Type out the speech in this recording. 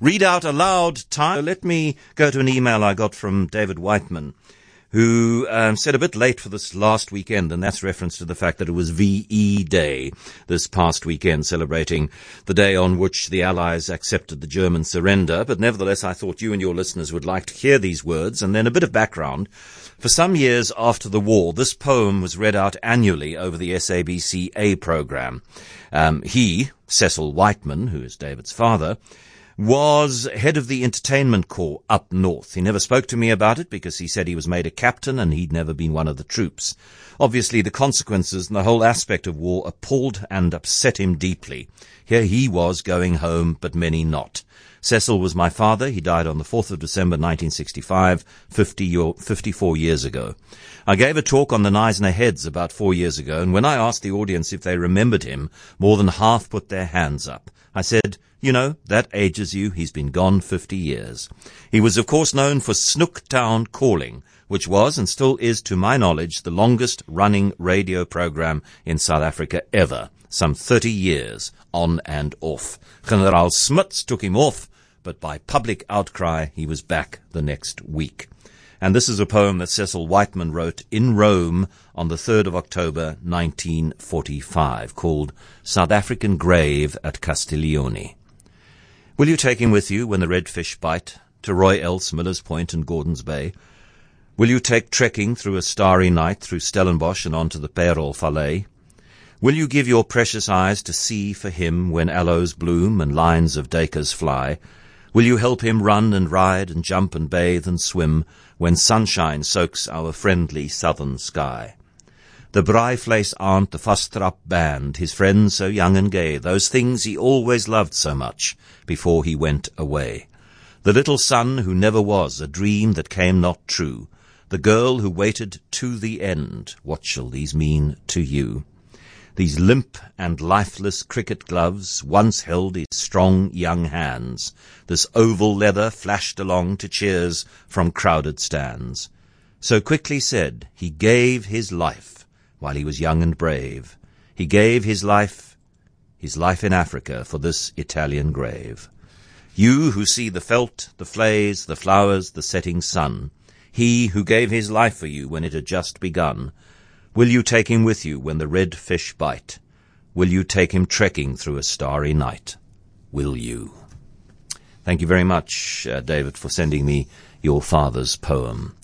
read out aloud time. Let me go to an email I got from David Wightman, who um, said a bit late for this last weekend, and that's reference to the fact that it was VE Day this past weekend, celebrating the day on which the Allies accepted the German surrender. But nevertheless, I thought you and your listeners would like to hear these words, and then a bit of background. For some years after the war, this poem was read out annually over the SABC A program. Um, he, Cecil Wightman, who is David's father, was head of the entertainment corps up north. He never spoke to me about it because he said he was made a captain and he'd never been one of the troops. Obviously, the consequences and the whole aspect of war appalled and upset him deeply. Here he was going home, but many not. Cecil was my father. He died on the 4th of December 1965, 50 54 years ago. I gave a talk on the Knysna Heads about four years ago, and when I asked the audience if they remembered him, more than half put their hands up. I said, you know, that ages you. He's been gone 50 years. He was, of course, known for Snoektown Calling, which was and still is, to my knowledge, the longest running radio program in South Africa ever. Some 30 years, on and off. General Smuts took him off, but by public outcry, he was back the next week. And this is a poem that Cecil Wightman wrote in Rome on the 3rd of October 1945 called South African Grave at Castiglione. Will you take him with you when the red fish bite to Rooi Els, Miller's Point and Gordon's Bay? Will you take trekking through a starry night through Stellenbosch and on to the Parel Valley? Will you give your precious eyes to see for him when aloes bloom and lines of duikers fly? Will you help him run and ride and jump and bathe and swim when sunshine soaks our friendly southern sky? The Braaivleis aunt, the Vastrap band, his friends so young and gay, those things he always loved so much before he went away. The little son who never was, a dream that came not true. The girl who waited to the end. What shall these mean to you? These limp and lifeless cricket gloves once held his strong young hands. This oval leather flashed along to cheers from crowded stands. So quickly said, he gave his life while he was young and brave. He gave his life, his life in Africa, for this Italian grave. You who see the veldt, the vleis, the flowers, the setting sun, he who gave his life for you when it had just begun, will you take him with you when the red fish bite? Will you take him trekking through a starry night? Will you? Thank you very much, uh, David, for sending me your father's poem.